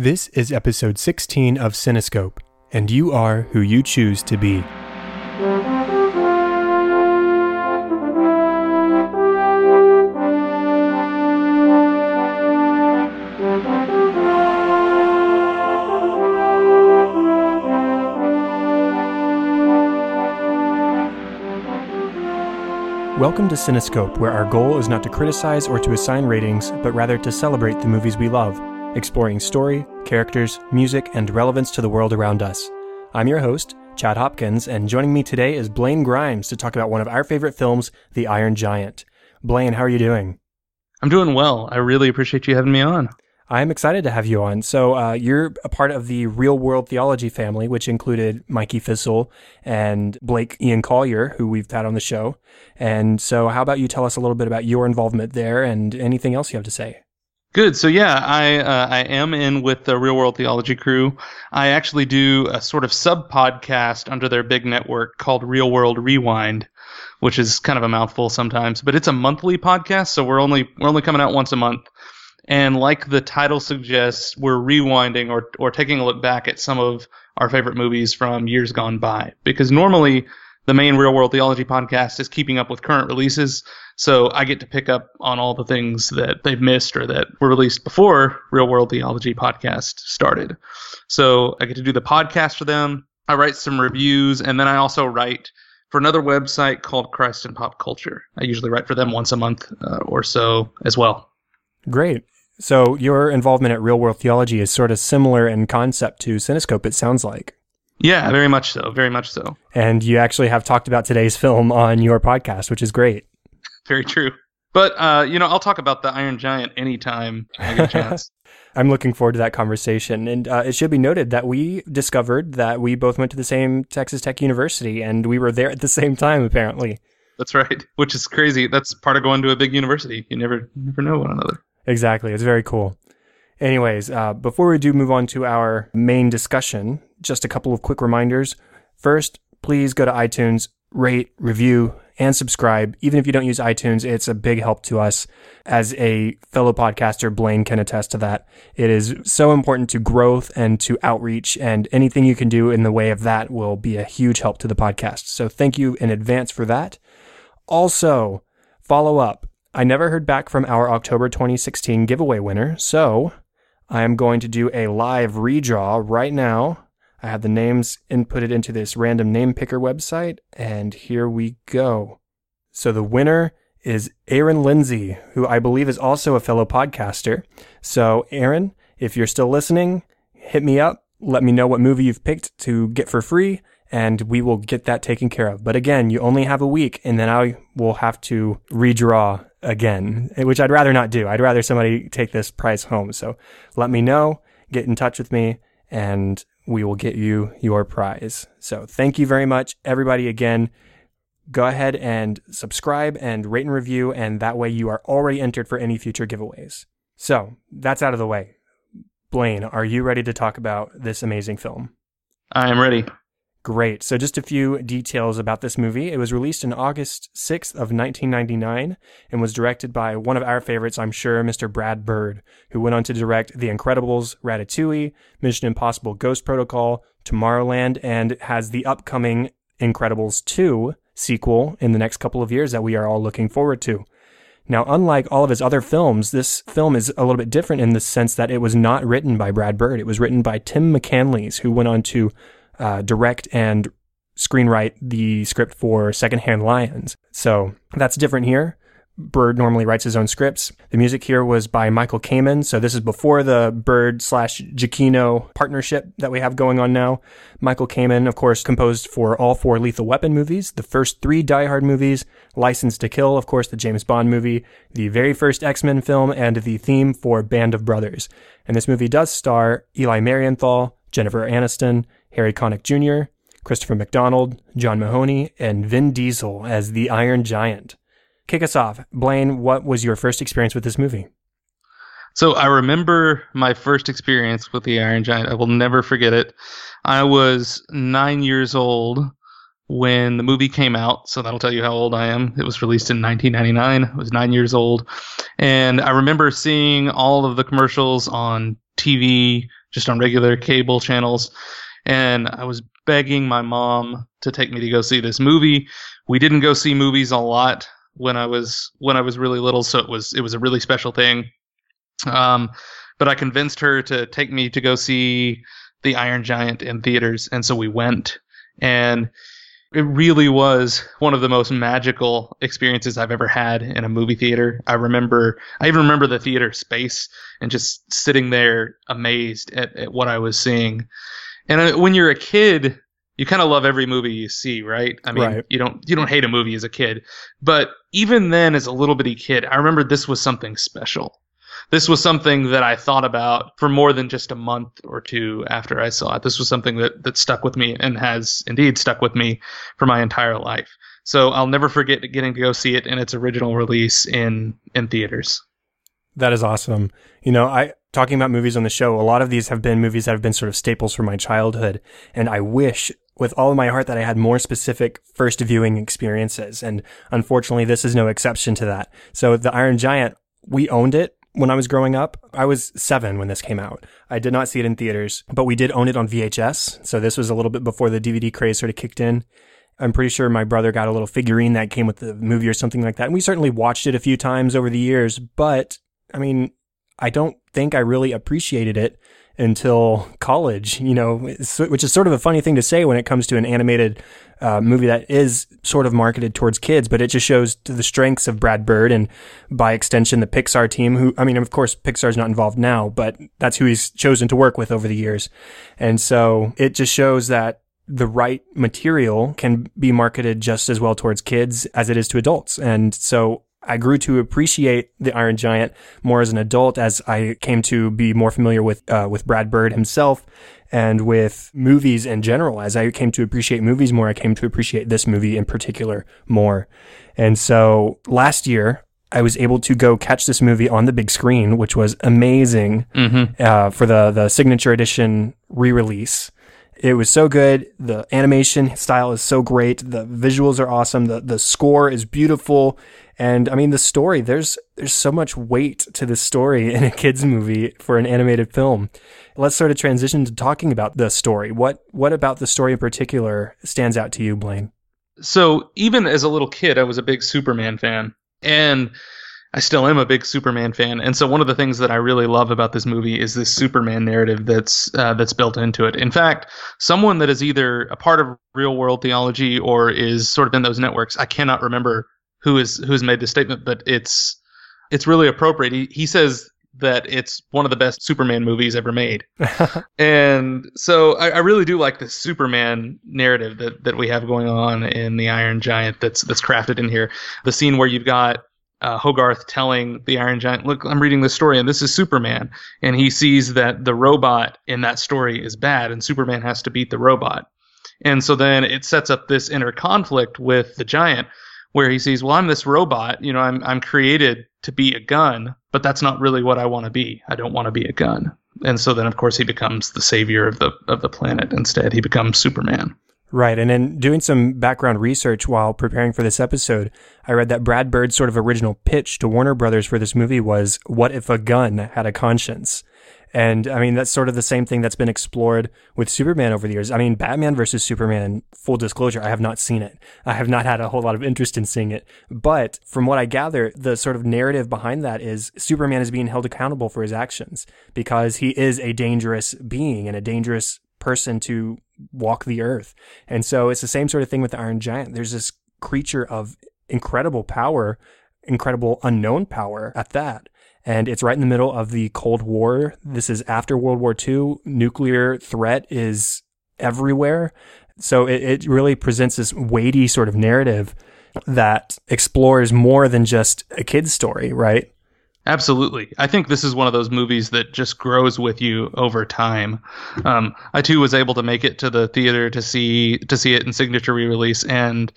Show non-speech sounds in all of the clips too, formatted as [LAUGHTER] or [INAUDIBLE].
This is episode 16 of Cinescope, and you are who you choose to be. Welcome to Cinescope, where our goal is not to criticize or to assign ratings, but rather to celebrate the movies we love, exploring story, characters, music, and relevance to the world around us. I'm your host, Chad Hopkins, and joining me today is Blaine Grimes to talk about one of our favorite films, The Iron Giant. Blaine, how are you doing? I'm doing well. I really appreciate you having me on. I'm excited to have you on. So, uh, you're a part of the Reel World Theology family, which included Mikey Fissel and Blake Ian Collier, who we've had on the show. And so, how about you tell us a little bit about your involvement there and anything else you have to say? Good. So yeah, I uh, I am in with the Reel World Theology crew. I actually do a sort of sub podcast under their big network called Reel World Rewind, which is kind of a mouthful sometimes, but it's a monthly podcast, so we're only we're only coming out once a month. And like the title suggests, we're rewinding or, or taking a look back at some of our favorite movies from years gone by. Because normally the main reel world theology podcast is keeping up with current releases. So I get to pick up on all the things that they've missed or that were released before reel world theology podcast started. So I get to do the podcast for them. I write some reviews and then I also write for another website called Christ and Pop Culture. I usually write for them once a month uh, or so as well. Great. So your involvement at Reel World Theology is sort of similar in concept to Cinescope, it sounds like. Yeah, very much so. Very much so. And you actually have talked about today's [LAUGHS] film on your podcast, which is great. Very true. But uh, you know, I'll talk about the Iron Giant anytime I get a [LAUGHS] chance. I'm looking forward to that conversation. And uh, it should be noted that we discovered that we both went to the same Texas Tech University, and we were there at the same time, apparently. That's right. [LAUGHS] Which is crazy. That's part of going to a big university. You never, never know one another. Exactly. It's very cool. Anyways, uh, before we do move on to our main discussion, just a couple of quick reminders. First, please go to iTunes, rate, review, and subscribe. Even if you don't use iTunes, it's a big help to us. As a fellow podcaster, Blaine can attest to that. It is so important to growth and to outreach, and anything you can do in the way of that will be a huge help to the podcast. So thank you in advance for that. Also, follow up. I never heard back from our October 2016 giveaway winner, so I am going to do a live redraw right now. I have the names inputted into this random name picker website, and here we go. So the winner is Aaron Lindsay, who I believe is also a fellow podcaster. So, Aaron, if you're still listening, hit me up. Let me know what movie you've picked to get for free, and we will get that taken care of. But again, you only have a week, and then I will have to redraw again, eh, which I'd rather not do. I'd rather somebody take this prize home. So let me know, get in touch with me, and we will get you your prize. So thank you very much, everybody. Again, go ahead and subscribe and rate and review, and that way you are already entered for any future giveaways. So that's out of the way. Blaine, are you ready to talk about this amazing film? I am ready. Great. So just a few details about this movie. It was released in August 6th of 1999 and was directed by one of our favorites, I'm sure, Mr. Brad Bird, who went on to direct The Incredibles, Ratatouille, Mission Impossible Ghost Protocol, Tomorrowland, and has the upcoming Incredibles 2 sequel in the next couple of years that we are all looking forward to. Now, unlike all of his other films, this film is a little bit different in the sense that it was not written by Brad Bird. It was written by Tim McCanlies, who went on to uh, direct and screenwrite the script for Secondhand Lions. So that's different here. Bird normally writes his own scripts. The music here was by Michael Kamen. So this is before the Bird slash Giacchino partnership that we have going on now. Michael Kamen, of course, composed for all four Lethal Weapon movies, the first three Die Hard movies, License to Kill, of course, the James Bond movie, the very first X-Men film, and the theme for Band of Brothers. And this movie does star Eli Marienthal, Jennifer Aniston, Harry Connick Jr., Christopher McDonald, John Mahoney, and Vin Diesel as the Iron Giant. Kick us off. Blaine, what was your first experience with this movie? So I remember my first experience with the Iron Giant. I will never forget it. I was nine years old when the movie came out, so that'll tell you how old I am. It was released in 1999. I was nine years old, and I remember seeing all of the commercials on TV just on regular cable channels. And I was begging my mom to take me to go see this movie. We didn't go see movies a lot when I was when I was really little, so it was it was a really special thing. Um, but I convinced her to take me to go see the Iron Giant in theaters, and so we went. And it really was one of the most magical experiences I've ever had in a movie theater. I remember, I even remember the theater space and just sitting there amazed at, at what I was seeing. And uh, when you're a kid, you kind of love every movie you see, right? I mean, Right. you don't you don't hate a movie as a kid, but even then, as a little bitty kid, I remember this was something special. This was something that I thought about for more than just a month or two after I saw it. This was something that that stuck with me and has indeed stuck with me for my entire life. So I'll never forget getting to go see it in its original release in in theaters. That is awesome. You know, I talking about movies on the show, a lot of these have been movies that have been sort of staples from my childhood, and I wish with all of my heart that I had more specific first viewing experiences, and unfortunately this is no exception to that. So The Iron Giant, we owned it when I was growing up. I was 7 when this came out. I did not see it in theaters, but we did own it on VHS. So this was a little bit before the DVD craze sort of kicked in. I'm pretty sure my brother got a little figurine that came with the movie or something like that. And we certainly watched it a few times over the years, but I mean, I don't think I really appreciated it until college, you know, which is sort of a funny thing to say when it comes to an animated uh, movie that is sort of marketed towards kids, but it just shows the strengths of Brad Bird and by extension the Pixar team who, I mean, of course, Pixar's not involved now, but that's who he's chosen to work with over the years. And so it just shows that the right material can be marketed just as well towards kids as it is to adults. And so I grew to appreciate the Iron Giant more as an adult as I came to be more familiar with uh, with Brad Bird himself and with movies in general. As I came to appreciate movies more, I came to appreciate this movie in particular more. And so last year, I was able to go catch this movie on the big screen, which was amazing Mm-hmm. uh, for the the signature edition re-release. It was so good. The animation style is so great. The visuals are awesome. The the score is beautiful. And I mean the story, there's there's so much weight to this story [LAUGHS] in a kids movie for an animated film. Let's sort of transition to talking about the story. What what about the story in particular stands out to you, Blaine? So even as a little kid, I was a big Superman fan, and I still am a big Superman fan. And so one of the things that I really love about this movie is this Superman narrative that's uh, that's built into it. In fact, someone that is either a part of reel world theology or is sort of in those networks, I cannot remember who is who's made this statement, but it's it's really appropriate. He, he says that it's one of the best Superman movies ever made. [LAUGHS] And so I, I really do like this Superman narrative that, that we have going on in the Iron Giant that's that's crafted in here. The scene where you've got uh, Hogarth telling the Iron Giant, "Look, I'm reading this story, and this is Superman," and he sees that the robot in that story is bad, and Superman has to beat the robot. And so then it sets up this inner conflict with the giant, where he sees, "Well, I'm this robot, you know, I'm I'm created to be a gun, but that's not really what I want to be. I don't want to be a gun." and so then of course he becomes the savior of the of the planet instead he becomes superman Right. And in doing some background research while preparing for this episode, I read that Brad Bird's sort of original pitch to Warner Brothers for this movie was, what if a gun had a conscience? And I mean, that's sort of the same thing that's been explored with Superman over the years. I mean, Batman versus Superman, full disclosure, I have not seen it. I have not had a whole lot of interest in seeing it. But from what I gather, the sort of narrative behind that is Superman is being held accountable for his actions because he is a dangerous being and a dangerous person to walk the earth. And so it's the same sort of thing with the Iron Giant. There's this creature of incredible power, incredible unknown power at that. And it's right in the middle of the Cold War. This is after World War II. Nuclear threat is everywhere. So it, it really presents this weighty sort of narrative that explores more than just a kid's story, right? Absolutely i think this is one of those movies that just grows with you over time um, i too was able to make it to the theater to see to see it in signature re-release and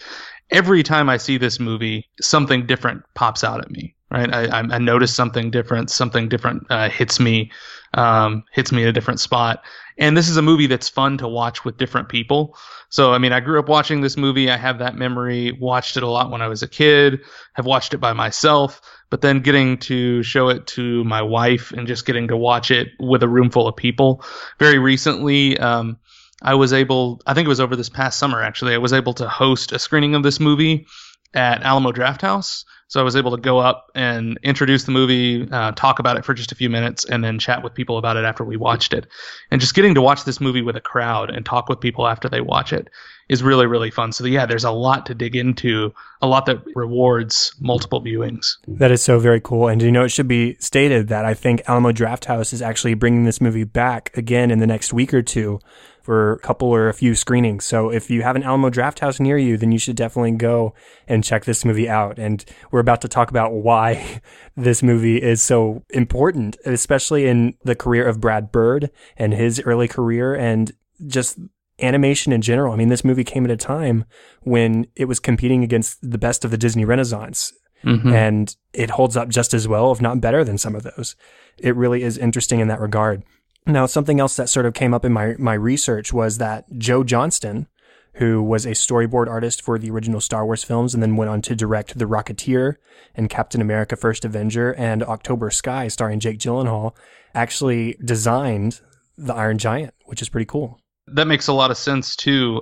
every time i see this movie something different pops out at me right? I, I notice something different, something different uh, hits me, um, hits me in a different spot. And this is a movie that's fun to watch with different people. So, I mean, I grew up watching this movie. I have that memory, watched it a lot when I was a kid, have watched it by myself, but then getting to show it to my wife and just getting to watch it with a room full of people. Very recently, um, I was able, I think it was over this past summer actually, I was able to host a screening of this movie at Alamo Drafthouse. So I was able to go up and introduce the movie, uh, talk about it for just a few minutes, and then chat with people about it after we watched it. And just getting to watch this movie with a crowd and talk with people after they watch it is really, really fun. So yeah, there's a lot to dig into, a lot that rewards multiple viewings. That is so very cool. And you know, it should be stated that I think Alamo Drafthouse is actually bringing this movie back again in the next week or two for a couple or a few screenings. So if you have an Alamo Drafthouse near you, then you should definitely go and check this movie out. And we're about to talk about why [LAUGHS] this movie is so important, especially in the career of Brad Bird and his early career and just animation in general. I mean, this movie came at a time when it was competing against the best of the Disney Renaissance. Mm-hmm. And it holds up just as well, if not better than some of those. It really is interesting in that regard. Now, something else that sort of came up in my, my research was that Joe Johnston, who was a storyboard artist for the original Star Wars films and then went on to direct The Rocketeer and Captain America First Avenger and October Sky starring Jake Gyllenhaal, actually designed the Iron Giant, which is pretty cool. That makes a lot of sense too.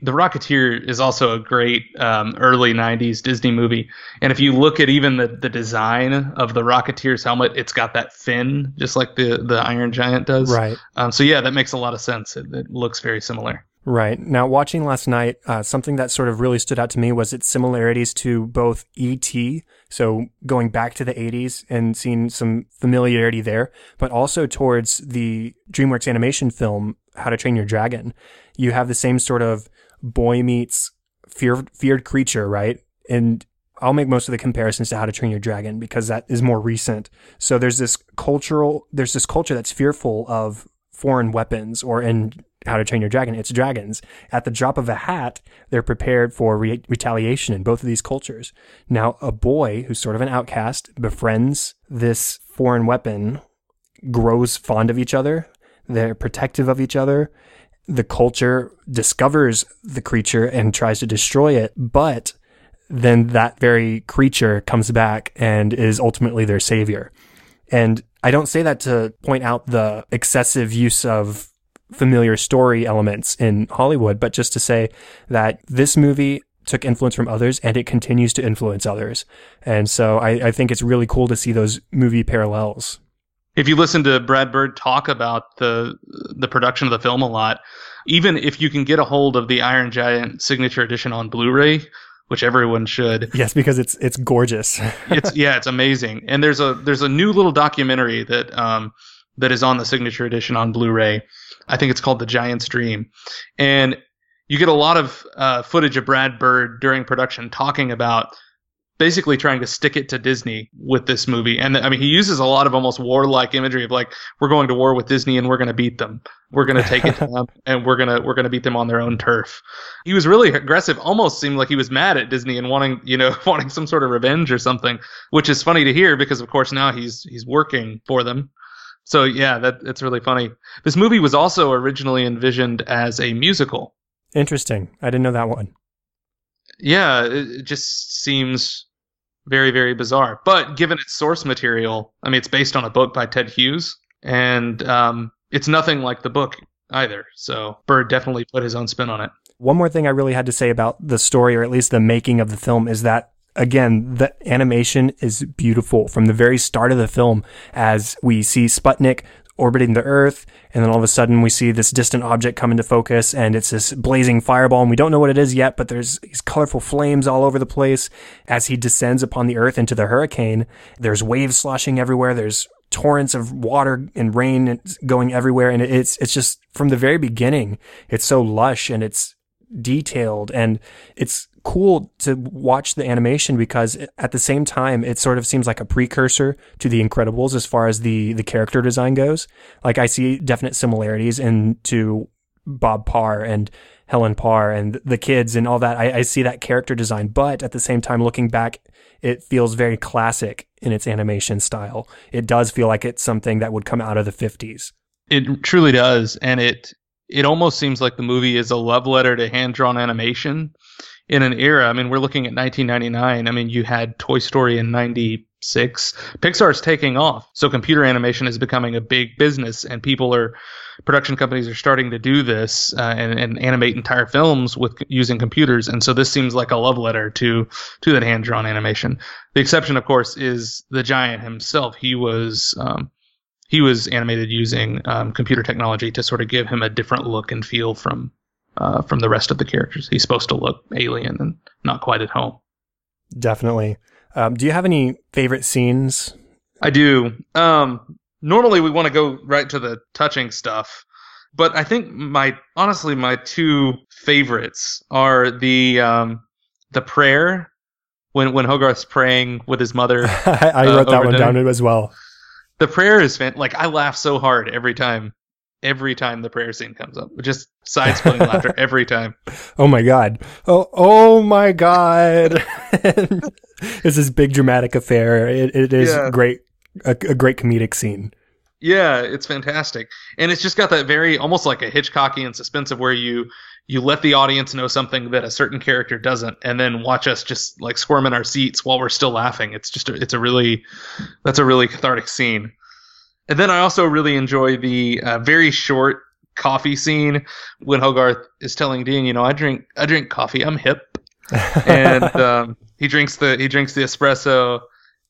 The Rocketeer is also a great um, early 90s Disney movie. And if you look at even the, the design of the Rocketeer's helmet, it's got that fin, just like the, the Iron Giant does. Right. Um, so, yeah, that makes a lot of sense. It, it looks very similar. Right. Now, watching last night, uh, something that sort of really stood out to me was its similarities to both E.T., so going back to the 80s and seeing some familiarity there, but also towards the DreamWorks animation film, How to Train Your Dragon. You have the same sort of boy meets feared, feared creature, right? And I'll make most of the comparisons to How to Train Your Dragon because that is more recent. So there's this cultural, there's this culture that's fearful of foreign weapons or in How to Train Your Dragon, it's dragons. At the drop of a hat, they're prepared for re- retaliation in both of these cultures. Now, a boy who's sort of an outcast befriends this foreign weapon, grows fond of each other. They're protective of each other the culture discovers the creature and tries to destroy it, but then that very creature comes back and is ultimately their savior. And I don't say that to point out the excessive use of familiar story elements in Hollywood, but just to say that this movie took influence from others and it continues to influence others. And so I, I think it's really cool to see those movie parallels if you listen to Brad Bird talk about the the production of the film a lot, even if you can get a hold of the Iron Giant signature edition on Blu-ray, which everyone should. Yes, because it's it's gorgeous. [LAUGHS] it's yeah, it's amazing. And there's a there's a new little documentary that um that is on the signature edition on Blu-ray. I think it's called The Giant's Dream, and you get a lot of uh, footage of Brad Bird during production talking about basically trying to stick it to Disney with this movie. And I mean, he uses a lot of almost warlike imagery of like, we're going to war with Disney and we're going to beat them. We're going to take it [LAUGHS] to them and we're going to, we're going to beat them on their own turf. He was really aggressive, almost seemed like he was mad at Disney and wanting, you know, [LAUGHS] wanting some sort of revenge or something, which is funny to hear because of course now he's, he's working for them. So yeah, that, it's really funny. This movie was also originally envisioned as a musical. Interesting. I didn't know that one. Yeah, it just seems very very bizarre. But given its source material, I mean, it's based on a book by Ted Hughes, and um, it's nothing like the book either. So Bird definitely put his own spin on it. One more thing I really had to say about the story, or at least the making of the film, is that again, the animation is beautiful from the very start of the film as we see Sputnik orbiting the Earth. And then all of a sudden we see this distant object come into focus and it's this blazing fireball. And we don't know what it is yet, but there's these colorful flames all over the place as he descends upon the Earth into the hurricane. There's waves sloshing everywhere. There's torrents of water and rain going everywhere. And it's, it's just from the very beginning, it's so lush and it's detailed and it's cool to watch the animation because at the same time it sort of seems like a precursor to the Incredibles as far as the the character design goes. Like I see definite similarities into Bob Parr and Helen Parr and the kids and all that. I, I see that character design, but at the same time, looking back it feels very classic in its animation style. It does feel like it's something that would come out of the 50s. It truly does, and it it almost seems like the movie is a love letter to hand drawn animation in an era. I mean, we're looking at 1999. I mean, you had Toy Story in 96. Pixar's taking off. So computer animation is becoming a big business and people are production companies are starting to do this uh, and, and animate entire films with using computers. And so this seems like a love letter to to that hand drawn animation. The exception, of course, is the giant himself. He was um, he was animated using um, computer technology to sort of give him a different look and feel from uh, from the rest of the characters. He's supposed to look alien and not quite at home. Definitely. Um, do you have any favorite scenes? I do. Um, normally, we want to go right to the touching stuff, but I think my honestly my two favorites are the um, the prayer when when Hogarth's praying with his mother. I, [LAUGHS] I wrote uh, that one dinner. down as well the prayer is fan- like I laugh so hard every time every time the prayer scene comes up. Just side splitting laughter [LAUGHS] every time. Oh my god. Oh oh my god. [LAUGHS] it's this big dramatic affair. It, it is yeah. great a, a great comedic scene. Yeah, it's fantastic. And it's just got that very almost like a Hitchcockian suspense of where you you let the audience know something that a certain character doesn't and then watch us just like squirm in our seats while we're still laughing it's just a, it's a really that's a really cathartic scene and then i also really enjoy the uh, very short coffee scene when hogarth is telling dean you know i drink i drink coffee i'm hip [LAUGHS] and um, he drinks the he drinks the espresso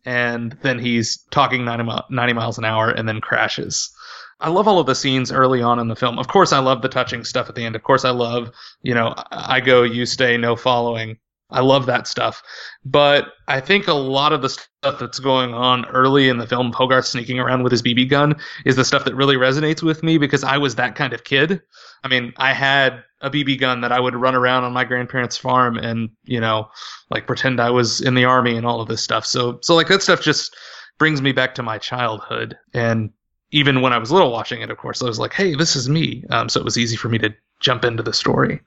and then he's talking 90, 90 miles an hour and then crashes I love all of the scenes early on in the film. Of course, I love the touching stuff at the end. Of course, I love, you know, I go, you stay, no following. I love that stuff. But I think a lot of the stuff that's going on early in the film, Hogarth sneaking around with his BB gun, is the stuff that really resonates with me because I was that kind of kid. I mean, I had a BB gun that I would run around on my grandparents' farm and, you know, like pretend I was in the army and all of this stuff. So, so like that stuff just brings me back to my childhood. And even when I was little watching it, of course, I was like, hey, this is me. Um, so it was easy for me to jump into the story.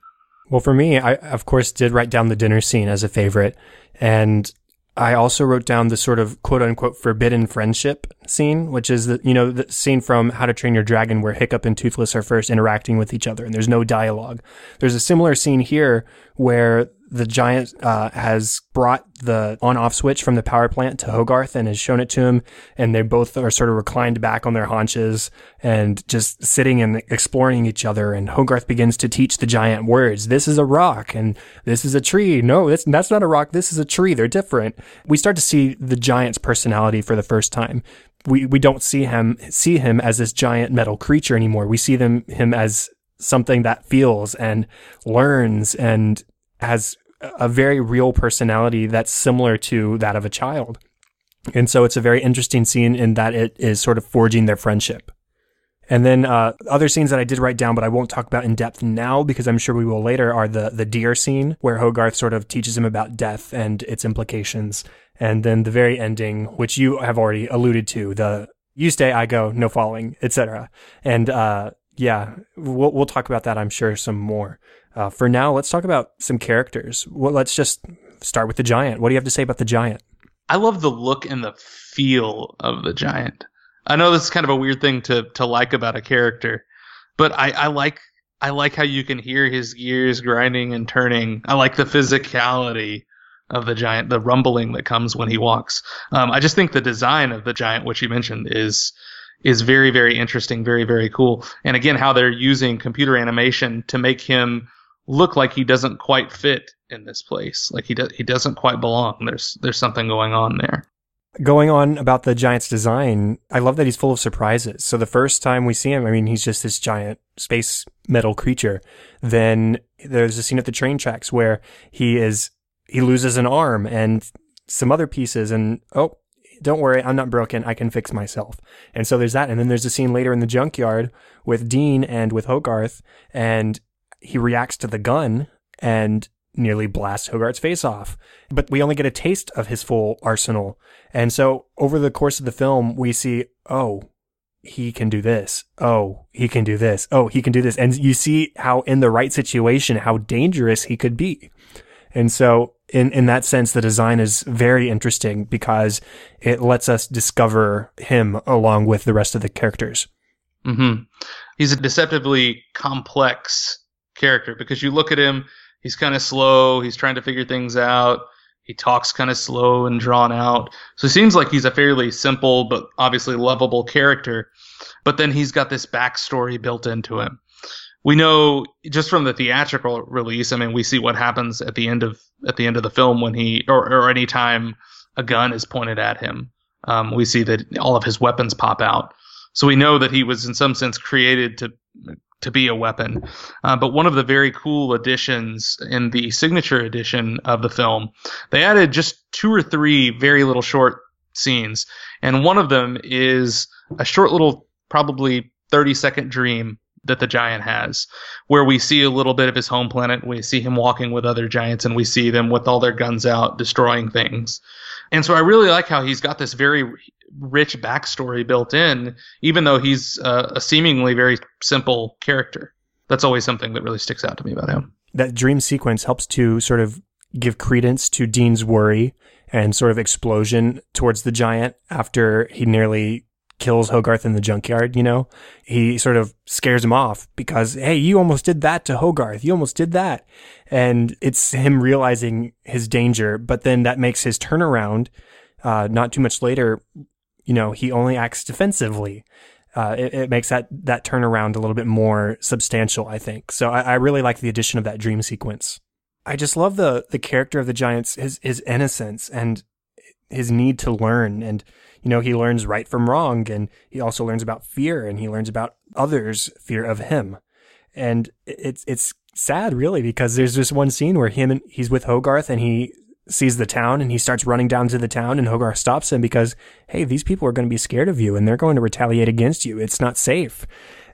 Well, for me, I, of course, did write down the dinner scene as a favorite. And I also wrote down the sort of quote unquote forbidden friendship scene, which is the, you know, the scene from How to Train Your Dragon where Hiccup and Toothless are first interacting with each other and there's no dialogue. There's a similar scene here where the giant uh, has brought the on-off switch from the power plant to Hogarth and has shown it to him, and they both are sort of reclined back on their haunches and just sitting and exploring each other. And Hogarth begins to teach the giant words. This is a rock, and this is a tree. No, that's that's not a rock. This is a tree. They're different. We start to see the giant's personality for the first time. We we don't see him see him as this giant metal creature anymore. We see them him as something that feels and learns and has a very real personality that's similar to that of a child. And so it's a very interesting scene in that it is sort of forging their friendship. And then uh, other scenes that I did write down, but I won't talk about in depth now because I'm sure we will later, are the the deer scene where Hogarth sort of teaches him about death and its implications, and then the very ending, which you have already alluded to, the you stay, I go, no falling, etc. And uh, yeah, we'll we'll talk about that, I'm sure, some more. Uh, for now, let's talk about some characters. Well, let's just start with the giant. What do you have to say about the giant? I love the look and the feel of the giant. I know this is kind of a weird thing to to like about a character, but I, I like I like how you can hear his gears grinding and turning. I like the physicality of the giant, the rumbling that comes when he walks. Um, I just think the design of the giant, which you mentioned, is is very very interesting, very very cool. And again, how they're using computer animation to make him look like he doesn't quite fit in this place. Like he he doesn't quite belong. There's there's something going on there. Going on about the giant's design, I love that he's full of surprises. So the first time we see him, I mean, he's just this giant space metal creature. Then there's a scene at the train tracks where he is he loses an arm and some other pieces and oh, don't worry, I'm not broken. I can fix myself. And so there's that. And then there's a scene later in the junkyard with Dean and with Hogarth and he reacts to the gun and nearly blasts Hogarth's face off. But we only get a taste of his full arsenal. And so over the course of the film, we see, oh, he can do this. Oh, he can do this. Oh, he can do this. And you see how in the right situation, how dangerous he could be. And so in, in that sense, the design is very interesting because it lets us discover him along with the rest of the characters. Mm-hmm. He's a deceptively complex character because you look at him, he's kind of slow, he's trying to figure things out. He talks kind of slow and drawn out. So it seems like he's a fairly simple but obviously lovable character. But then he's got this backstory built into him. We know just from the theatrical release, I mean, we see what happens at the end of at the end of the film when he or, or any time a gun is pointed at him. Um, we see that all of his weapons pop out. So we know that he was in some sense created to to be a weapon. Uh, but one of the very cool additions in the signature edition of the film, they added just two or three very little short scenes, and one of them is a short little, probably 30 second dream that the giant has, where we see a little bit of his home planet. We see him walking with other giants, and we see them with all their guns out, destroying things. And so I really like how he's got this very rich backstory built in, even though he's uh, a seemingly very simple character. That's always something that really sticks out to me about him. That dream sequence helps to sort of give credence to Dean's worry and sort of explosion towards the giant after he nearly kills Hogarth in the junkyard, you know? He sort of scares him off because, hey, you almost did that to Hogarth. You almost did that. And it's him realizing his danger, but then that makes his turnaround, uh, not too much later, you know, he only acts defensively. Uh, it, it, makes that, that turnaround a little bit more substantial, I think. So I, I really like the addition of that dream sequence. I just love the, the character of the Giants, his, his innocence and his need to learn and, you know, he learns right from wrong and he also learns about fear and he learns about others' fear of him. And it's, it's sad really because there's this one scene where him and he's with Hogarth and he sees the town and he starts running down to the town and Hogarth stops him because, hey, these people are going to be scared of you and they're going to retaliate against you. It's not safe.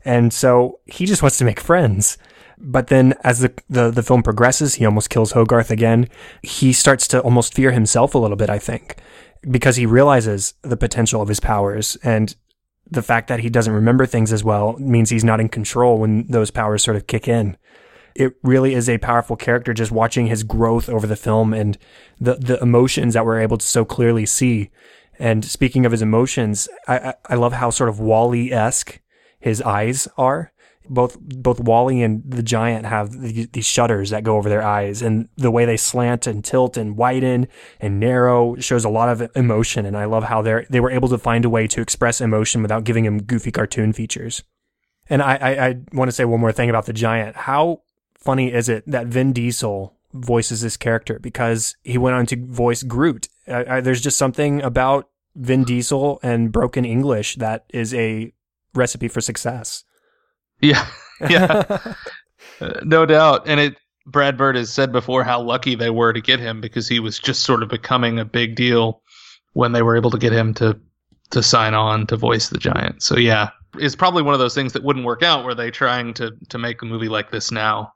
And so he just wants to make friends. But then as the, the, the film progresses, he almost kills Hogarth again. He starts to almost fear himself a little bit, I think because he realizes the potential of his powers and the fact that he doesn't remember things as well means he's not in control when those powers sort of kick in. It really is a powerful character just watching his growth over the film and the, the emotions that we're able to so clearly see. And speaking of his emotions, I, I love how sort of WALL-E esque his eyes are both both WALL-E and the Giant have these shutters that go over their eyes, and the way they slant and tilt and widen and narrow shows a lot of emotion. And I love how they they were able to find a way to express emotion without giving him goofy cartoon features. And I, I, I want to say one more thing about the Giant. How funny is it that Vin Diesel voices this character because he went on to voice Groot? there's just something about Vin Diesel and broken English that is a recipe for success. Yeah, [LAUGHS] yeah, uh, no doubt. And it, Brad Bird has said before how lucky they were to get him because he was just sort of becoming a big deal when they were able to get him to to sign on to voice the giant. So yeah, it's probably one of those things that wouldn't work out. Were they trying to to make a movie like this now?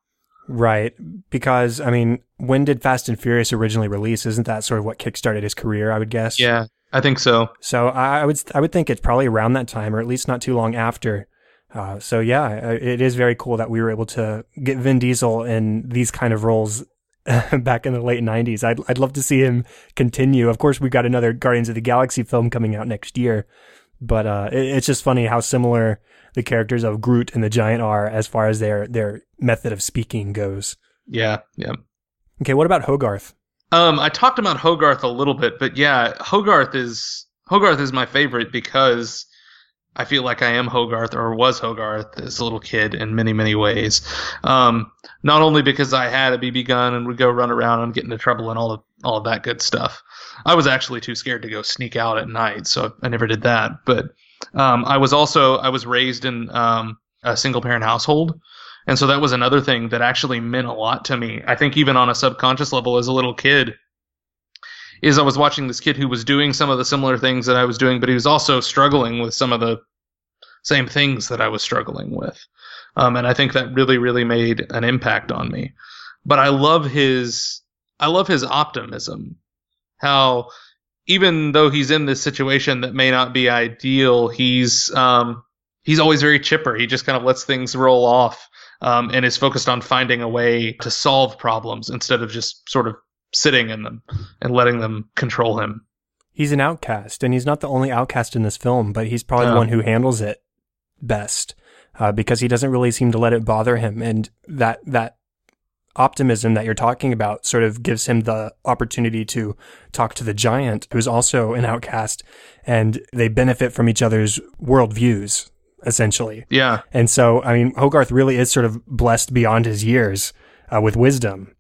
Right, because I mean, when did Fast and Furious originally release? Isn't that sort of what kickstarted his career? I would guess. Yeah, I think so. So I would I would think it's probably around that time, or at least not too long after. Uh, so yeah, it is very cool that we were able to get Vin Diesel in these kind of roles [LAUGHS] back in the late '90s. I'd I'd love to see him continue. Of course, we've got another Guardians of the Galaxy film coming out next year, but uh, it, it's just funny how similar the characters of Groot and the Giant are as far as their their method of speaking goes. Yeah, yeah. Okay, what about Hogarth? Um, I talked about Hogarth a little bit, but yeah, Hogarth is Hogarth is my favorite because I feel like I am Hogarth or was Hogarth as a little kid in many, many ways. Um, not only because I had a BB gun and would go run around and get into trouble and all of all of that good stuff. I was actually too scared to go sneak out at night, so I never did that. But um, I was also I was raised in um, a single parent household, and so that was another thing that actually meant a lot to me. I think even on a subconscious level as a little kid, is I was watching this kid who was doing some of the similar things that I was doing, but he was also struggling with some of the same things that I was struggling with. Um, and I think that really, really made an impact on me. But I love his, I love his optimism. How even though he's in this situation that may not be ideal, he's, um, he's always very chipper. He just kind of lets things roll off. Um, and is focused on finding a way to solve problems instead of just sort of sitting in them and letting them control him. He's an outcast, and he's not the only outcast in this film, but he's probably the one who handles it best uh, because he doesn't really seem to let it bother him, and that that optimism that you're talking about sort of gives him the opportunity to talk to the giant, who's also an outcast, and they benefit from each other's worldviews essentially. Yeah, And so, I mean, Hogarth really is sort of blessed beyond his years uh, with wisdom.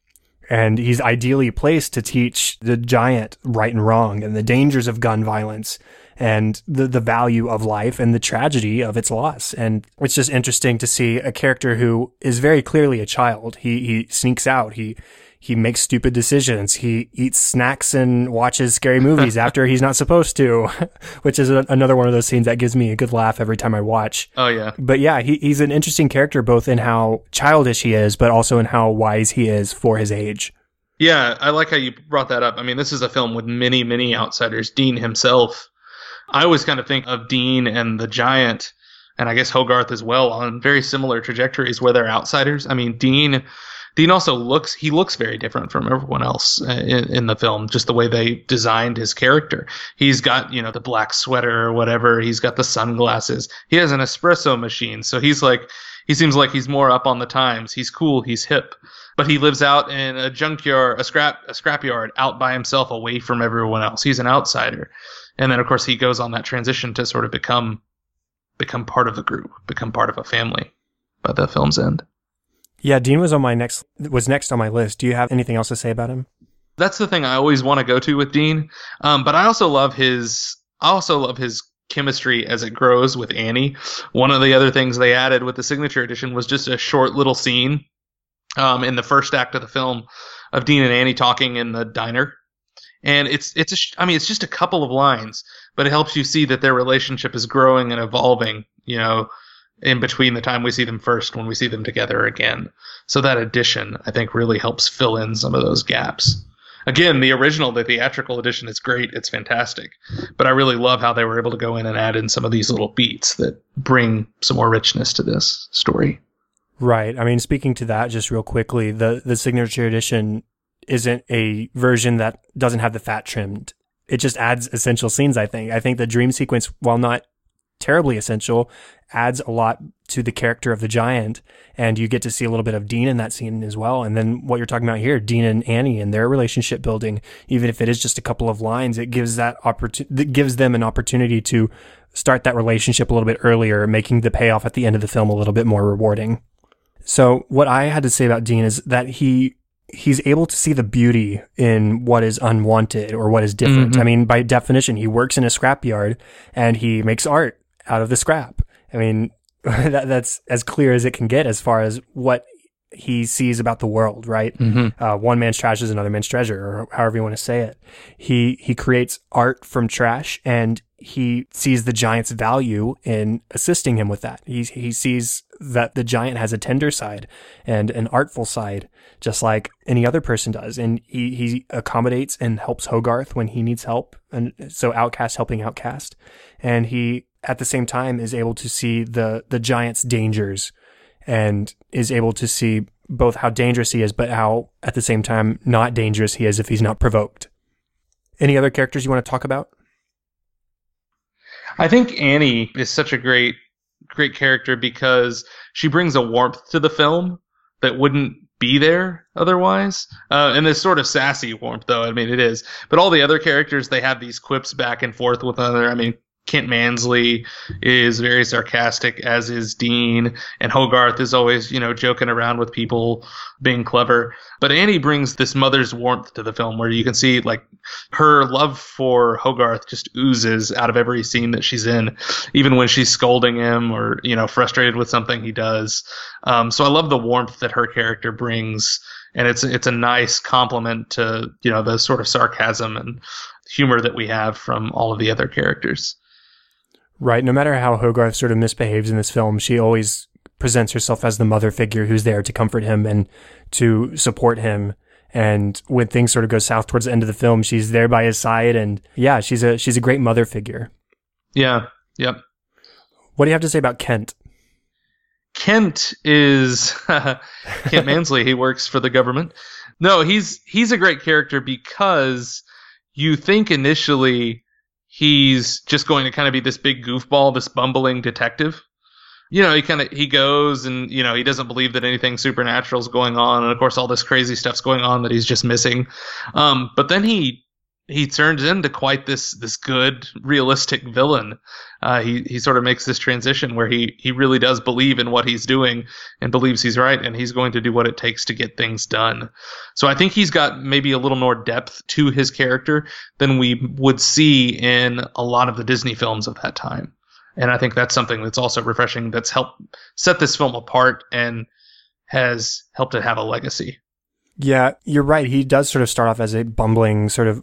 And he's ideally placed to teach the giant right and wrong and the dangers of gun violence and the, the value of life and the tragedy of its loss. And it's just interesting to see a character who is very clearly a child. He, he sneaks out. He, he makes stupid decisions. He eats snacks and watches scary movies [LAUGHS] after he's not supposed to, [LAUGHS] which is a, another one of those scenes that gives me a good laugh every time I watch. oh yeah, But yeah, he, he's an interesting character both in how childish he is, but also in how wise he is for his age. yeah. I like how you brought that up. I mean, this is a film with many, many outsiders. Dean himself. I always kind of think of Dean and the Giant, and I guess Hogarth as well, on very similar trajectories where they're outsiders. I mean, Dean. Dean also looks he looks very different from everyone else uh, in, in the film just the way they designed his character. He's got you know the black sweater or whatever he's got the sunglasses he has an espresso machine so he's like he seems like he's more up on the times he's cool he's hip. But he lives out in a junkyard a scrap a scrapyard out by himself away from everyone else. He's an outsider. And then of course he goes on that transition to sort of become become part of the group become part of a family by the film's end Yeah, Dean was on my next was next on my list. Do you have anything else to say about him? that's the thing I always want to go to with Dean. Um, but I also love his I also love his chemistry as it grows with Annie. One of the other things they added with the signature edition was just a short little scene um, in the first act of the film of Dean and Annie talking in the diner. And it's it's a I mean it's just a couple of lines, but it helps you see that their relationship is growing and evolving, you know, in between the time we see them first when we see them together again. So that addition I think really helps fill in some of those gaps again, the original, the theatrical edition is great. It's fantastic. But I really love how they were able to go in and add in some of these little beats that bring some more richness to this story. Right. I mean, speaking to that just real quickly, the the signature edition isn't a version that doesn't have the fat trimmed. It just adds essential scenes, I think. I think the dream sequence, while not terribly essential, adds a lot to the character of the giant. And you get to see a little bit of Dean in that scene as well. And then what you're talking about here, Dean and Annie and their relationship building, even if it is just a couple of lines, it gives that opportunity, gives them an opportunity to start that relationship a little bit earlier, making the payoff at the end of the film a little bit more rewarding. So what I had to say about Dean is that he he's able to see the beauty in what is unwanted or what is different. Mhm. I mean, by definition, he works in a scrapyard and he makes art out of the scrap. I mean, [LAUGHS] that, that's as clear as it can get as far as what he sees about the world, right? Mm-hmm. Uh, one man's trash is another man's treasure, or however you want to say it. He he creates art from trash, and he sees the giant's value in assisting him with that. He he sees that the giant has a tender side and an artful side, just like any other person does, and he he accommodates and helps Hogarth when he needs help, and so Outcast helping Outcast, and he at the same time is able to see the the giant's dangers and is able to see both how dangerous he is, but how at the same time not dangerous he is if he's not provoked. Any other characters you want to talk about? I think Annie is such a great, great character because she brings a warmth to the film that wouldn't be there otherwise. Uh, and this sort of sassy warmth, though. I mean, it is. But all the other characters, they have these quips back and forth with other. I mean, Kent Mansley is very sarcastic, as is Dean, and Hogarth is always, you know, joking around with people, being clever. But Annie brings this mother's warmth to the film, where you can see like her love for Hogarth just oozes out of every scene that she's in, even when she's scolding him or you know frustrated with something he does. Um, so I love the warmth that her character brings, and it's it's a nice complement to you know the sort of sarcasm and humor that we have from all of the other characters. Right. No matter how Hogarth sort of misbehaves in this film, she always presents herself as the mother figure who's there to comfort him and to support him. And when things sort of go south towards the end of the film, she's there by his side. And yeah, she's a she's a great mother figure. Yeah. Yep. What do you have to say about Kent? Kent is [LAUGHS] Kent Mansley. he works for the government. No, he's he's a great character because you think initially he's just going to kind of be this big goofball, this bumbling detective. You know, he kind of he goes and you know he doesn't believe that anything supernatural is going on, and of course all this crazy stuff's going on that he's just missing. Um, but then he he turns into quite this this good realistic villain. Uh, he he sort of makes this transition where he he really does believe in what he's doing and believes he's right, and he's going to do what it takes to get things done. So I think he's got maybe a little more depth to his character than we would see in a lot of the Disney films of that time. And I think that's something that's also refreshing. That's helped set this film apart and has helped it have a legacy. Yeah, you're right. He does sort of start off as a bumbling, sort of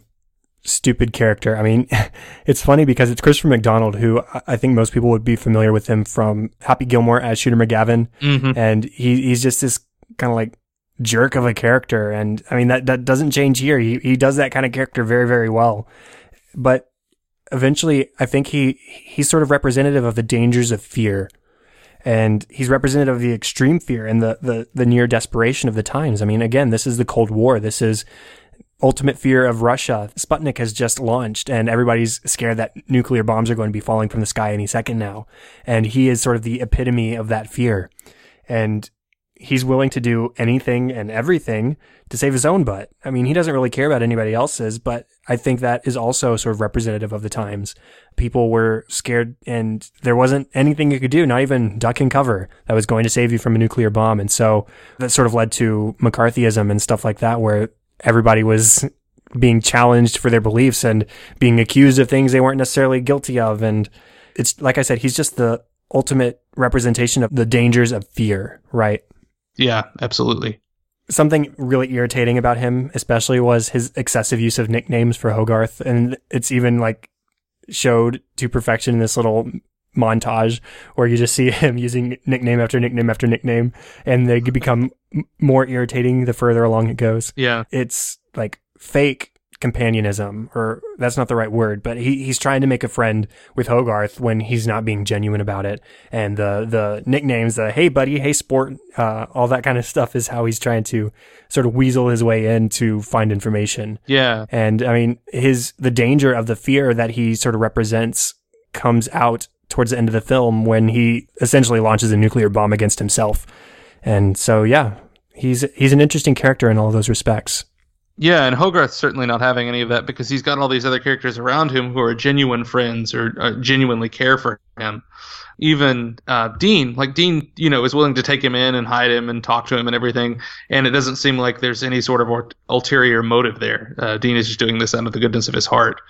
stupid character. I mean, [LAUGHS] it's funny because it's Christopher McDonald, who I think most people would be familiar with him from Happy Gilmore as Shooter McGavin. Mm-hmm. And he, he's just this kind of like jerk of a character. And I mean, that, that doesn't change here. He, he does that kind of character very, very well. But eventually, I think he, he's sort of representative of the dangers of fear. And he's representative of the extreme fear and the, the, the near desperation of the times. I mean, again, this is the Cold War. This is ultimate fear of Russia. Sputnik has just launched and everybody's scared that nuclear bombs are going to be falling from the sky any second now. And he is sort of the epitome of that fear. And he's willing to do anything and everything to save his own butt. I mean, he doesn't really care about anybody else's, but I think that is also sort of representative of the times. People were scared and there wasn't anything you could do, not even duck and cover that was going to save you from a nuclear bomb. And so that sort of led to McCarthyism and stuff like that, where everybody was being challenged for their beliefs and being accused of things they weren't necessarily guilty of. And it's like I said, he's just the ultimate representation of the dangers of fear, right? Yeah, absolutely. Something really irritating about him, especially, was his excessive use of nicknames for Hogarth. And it's even like showed to perfection in this little montage where you just see [LAUGHS] him using nickname after nickname after nickname and they become more irritating the further along it goes. Yeah. It's like fake companionism or that's not the right word, but he, he's trying to make a friend with Hogarth when he's not being genuine about it. And the, the nicknames, the hey buddy, hey sport, uh, all that kind of stuff is how he's trying to sort of weasel his way in to find information. Yeah. And I mean, his, the danger of the fear that he sort of represents comes out towards the end of the film when he essentially launches a nuclear bomb against himself. And so, yeah, he's he's an interesting character in all those respects. Yeah, and Hogarth's certainly not having any of that because he's got all these other characters around him who are genuine friends or uh, genuinely care for him. Even uh, Dean, like Dean, you know, is willing to take him in and hide him and talk to him and everything, and it doesn't seem like there's any sort of ulterior motive there. Uh, Dean is just doing this out of the goodness of his heart,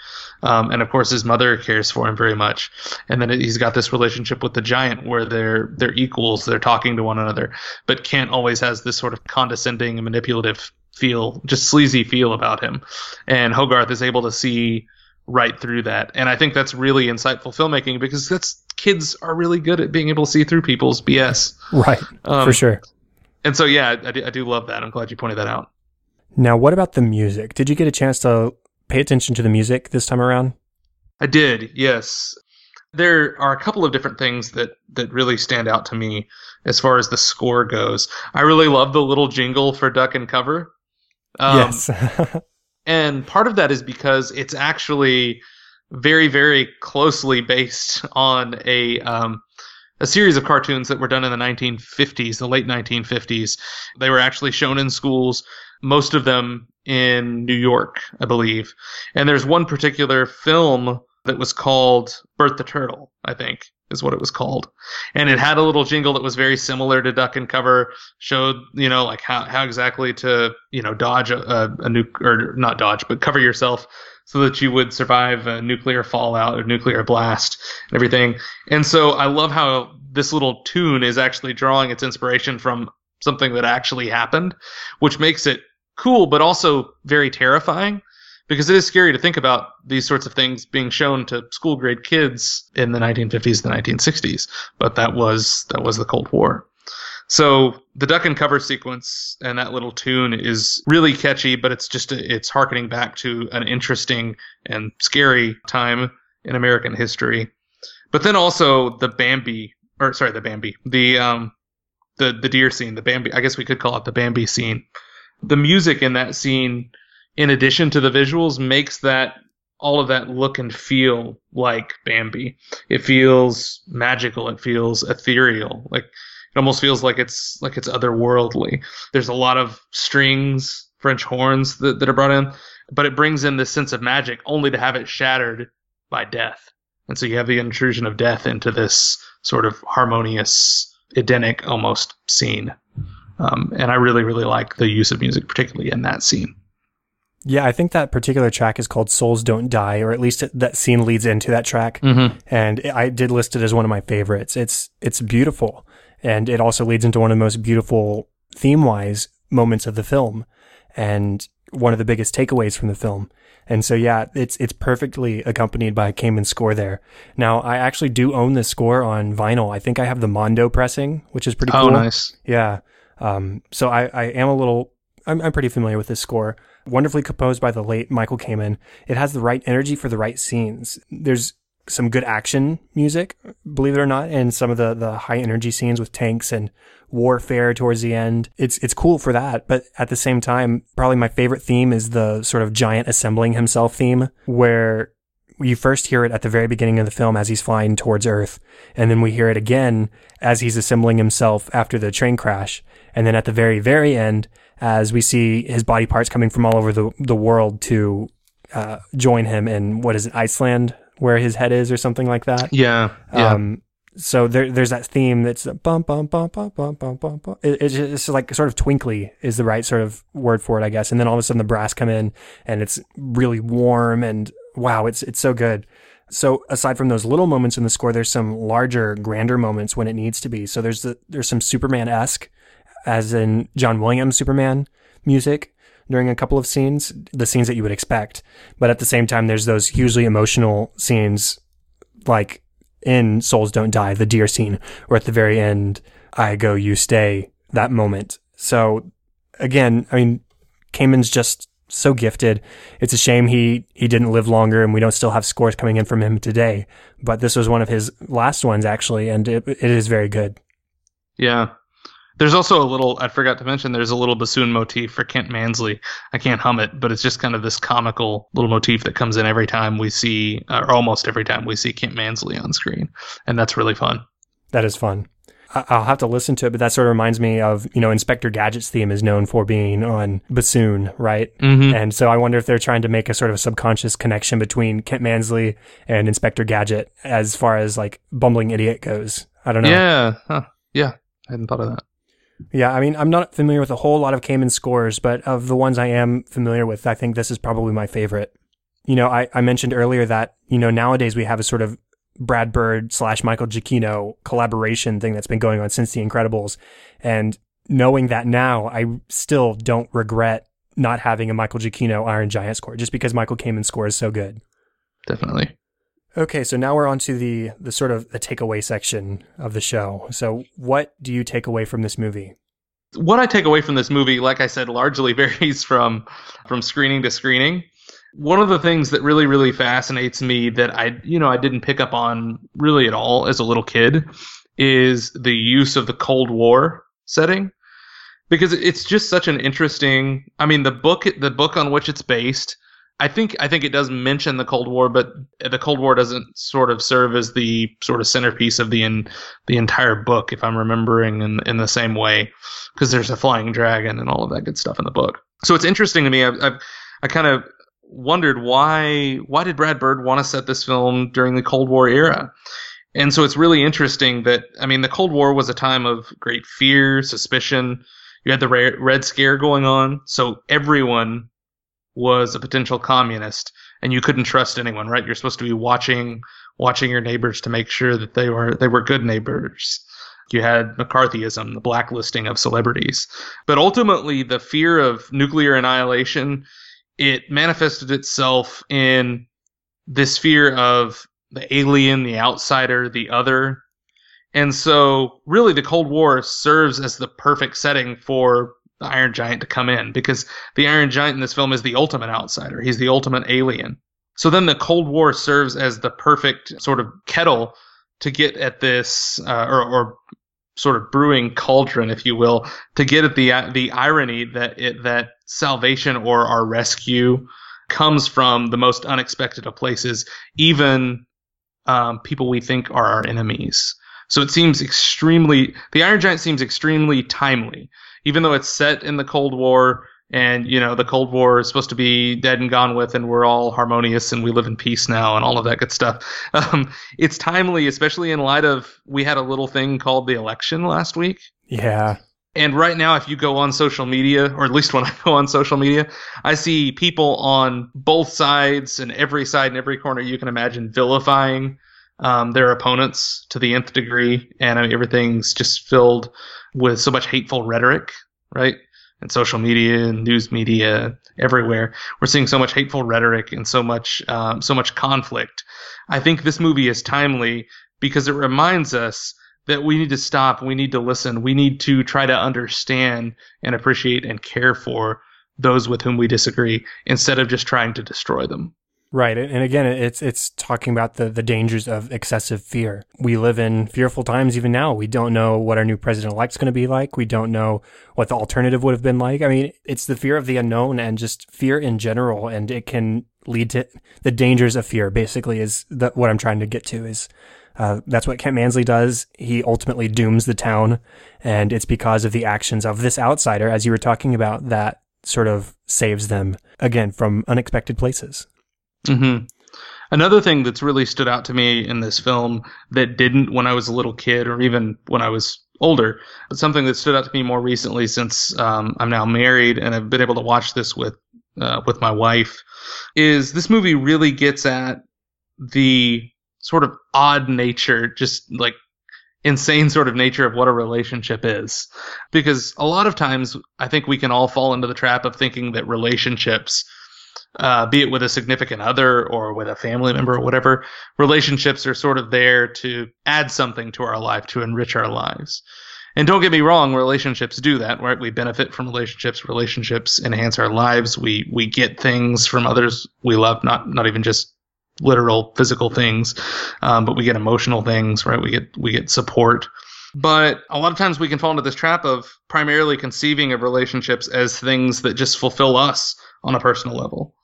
um, and of course his mother cares for him very much. And then he's got this relationship with the giant where they're they're equals, they're talking to one another, but Kent always has this sort of condescending and manipulative feel, just sleazy feel about him. And Hogarth is able to see right through that. And I think that's really insightful filmmaking because that's kids are really good at being able to see through people's BS. Right. Um, for sure. And so, yeah, I do, I do love that. I'm glad you pointed that out. Now, what about the music? Did you get a chance to pay attention to the music this time around? I did, yes. There are a couple of different things that, that really stand out to me as far as the score goes. I really love the little jingle for Duck and Cover. Um, yes. [LAUGHS] and part of that is because it's actually very, very closely based on a um, a series of cartoons that were done in the 1950s, the late 1950s. They were actually shown in schools, most of them in New York, I believe. And there's one particular film that was called Bert the Turtle, I think is what it was called. And it had a little jingle that was very similar to Duck and Cover, showed, you know, like how, how exactly to, you know, dodge a, a, nuke, or not dodge, but cover yourself so that you would survive a nuclear fallout or nuclear blast and everything. And so I love how this little tune is actually drawing its inspiration from something that actually happened, which makes it cool, but also very terrifying because it is scary to think about these sorts of things being shown to school grade kids in the 1950s, the 1960s. But that was that was the Cold War. So the duck and cover sequence and that little tune is really catchy, but it's just it's harkening back to an interesting and scary time in American history. But then also the Bambi, or sorry, the Bambi, the um, the the deer scene, the Bambi. I guess we could call it the Bambi scene. The music in that scene, in addition to the visuals, makes that all of that look and feel like Bambi. It feels magical. It feels ethereal. Like it almost feels like it's like it's otherworldly. There's a lot of strings, French horns that, that are brought in, but it brings in this sense of magic only to have it shattered by death. And so you have the intrusion of death into this sort of harmonious, Edenic almost scene. Um, and I really, really like the use of music, particularly in that scene. Yeah, I think that particular track is called Souls Don't Die, or at least it, that scene leads into that track. Mm-hmm. And I did list it as one of my favorites. It's, it's beautiful. And it also leads into one of the most beautiful theme wise moments of the film and one of the biggest takeaways from the film. And so, yeah, it's, it's perfectly accompanied by Kamen's score there. Now, I actually do own this score on vinyl. I think I have the Mondo pressing, which is pretty Oh, cool. Oh, nice. Yeah. Um, so I, I am a little, I'm, I'm pretty familiar with this score. Wonderfully composed by the late Michael Kamen. It has the right energy for the right scenes. There's some good action music, believe it or not, and some of the, the high energy scenes with tanks and warfare towards the end. It's, it's cool for that. But at the same time, probably my favorite theme is the sort of giant assembling himself theme where you first hear it at the very beginning of the film as he's flying towards Earth, and then we hear it again as he's assembling himself after the train crash, and then at the very, very end, as we see his body parts coming from all over the, the world to uh, join him in what is it, Iceland, where his head is, or something like that. Yeah. yeah. Um, so there, there's that theme that's bum bum bum bum bum bum bum. bum. It, it's just like sort of twinkly is the right sort of word for it, I guess. And then all of a sudden the brass come in, and it's really warm and wow, it's it's so good. So aside from those little moments in the score, there's some larger, grander moments when it needs to be. So there's the, there's some Superman esque as in John Williams Superman music during a couple of scenes, the scenes that you would expect. But at the same time, there's those hugely emotional scenes, like in Souls Don't Die, the deer scene, or at the very end, I go, you stay, that moment. So again, I mean, Kamen's just so gifted. It's a shame he, he didn't live longer and we don't still have scores coming in from him today. But this was one of his last ones actually, and it, it is very good. Yeah. There's also a little, I forgot to mention, there's a little bassoon motif for Kent Mansley. I can't hum it, but it's just kind of this comical little motif that comes in every time we see, or almost every time we see Kent Mansley on screen. And that's really fun. That is fun. I'll have to listen to it, but that sort of reminds me of, you know, Inspector Gadget's theme is known for being on bassoon, right? Mm-hmm. And so I wonder if they're trying to make a sort of subconscious connection between Kent Mansley and Inspector Gadget as far as like bumbling idiot goes. I don't know. Yeah. Huh. Yeah. I hadn't thought of that. Yeah, I mean, I'm not familiar with a whole lot of Kamen scores, but of the ones I am familiar with, I think this is probably my favorite. You know, I, I mentioned earlier that, you know, nowadays we have a sort of Brad Bird slash Michael Giacchino collaboration thing that's been going on since The Incredibles. And knowing that now, I still don't regret not having a Michael Giacchino Iron Giant score, just because Michael Kamen score is so good. Definitely. Okay, so now we're on to the the sort of the takeaway section of the show. So, what do you take away from this movie? What I take away from this movie, like I said, largely [LAUGHS] varies from from screening to screening. One of the things that really, really fascinates me that I, you know, I didn't pick up on really at all as a little kid is the use of the Cold War setting because it's just such an interesting. I mean, the book, the book on which it's based, I think, I think it does mention the Cold War, but the Cold War doesn't sort of serve as the sort of centerpiece of the in, the entire book, if I'm remembering in in the same way, because there's a flying dragon and all of that good stuff in the book. So it's interesting to me. I've, I've I kind of wondered why why did Brad Bird want to set this film during the Cold War era? And so it's really interesting that I mean the Cold War was a time of great fear, suspicion. You had the Red Scare going on, so everyone was a potential communist, and you couldn't trust anyone, right? You're supposed to be watching watching your neighbors to make sure that they were they were good neighbors. You had McCarthyism, the blacklisting of celebrities, but ultimately the fear of nuclear annihilation it manifested itself in this fear of the alien, the outsider, the other. And so, really, the Cold War serves as the perfect setting for the Iron Giant to come in because the Iron Giant in this film is the ultimate outsider. He's the ultimate alien. So then the Cold War serves as the perfect sort of kettle to get at this, uh, or, or sort of brewing cauldron, if you will, to get at the the irony that it, that salvation or our rescue comes from the most unexpected of places, even um, people we think are our enemies. So it seems extremely the Iron Giant seems extremely timely, even though it's set in the Cold War and you know the cold war is supposed to be dead and gone with and we're all harmonious and we live in peace now and all of that good stuff [LAUGHS] um, it's timely especially in light of we had a little thing called the election last week. Yeah. And right now if you go on social media or at least when [LAUGHS] i go on social media i see people on both sides and every side and every corner you can imagine vilifying um, their opponents to the nth degree and I mean, everything's just filled with so much hateful rhetoric right and social media and news media everywhere. We're seeing so much hateful rhetoric and so much um, so much conflict. I think this movie is timely because it reminds us that we need to stop, we need to listen, we need to try to understand and appreciate and care for those with whom we disagree instead of just trying to destroy them. Right. And again, it's it's talking about the, the dangers of excessive fear. We live in fearful times even now. We don't know what our new president elect's going to be like. We don't know what the alternative would have been like. I mean, it's the fear of the unknown and just fear in general. And it can lead to the dangers of fear, basically, is the, what I'm trying to get to is uh, that's what Kent Mansley does. He ultimately dooms the town. And it's because of the actions of this outsider, as you were talking about, that sort of saves them again from unexpected places. Mm-hmm. Another thing that's really stood out to me in this film that didn't when I was a little kid or even when I was older, but something that stood out to me more recently since um, I'm now married and I've been able to watch this with uh, with my wife, is this movie really gets at the sort of odd nature, just like insane sort of nature of what a relationship is. Because a lot of times I think we can all fall into the trap of thinking that relationships uh, be it with a significant other or with a family member or whatever, relationships are sort of there to add something to our life, to enrich our lives. And don't get me wrong, relationships do that, right? We benefit from relationships. Relationships enhance our lives. We we get things from others we love, not not even just literal physical things, um, but we get emotional things, right? We get we get support. But a lot of times we can fall into this trap of primarily conceiving of relationships as things that just fulfill us on a personal level.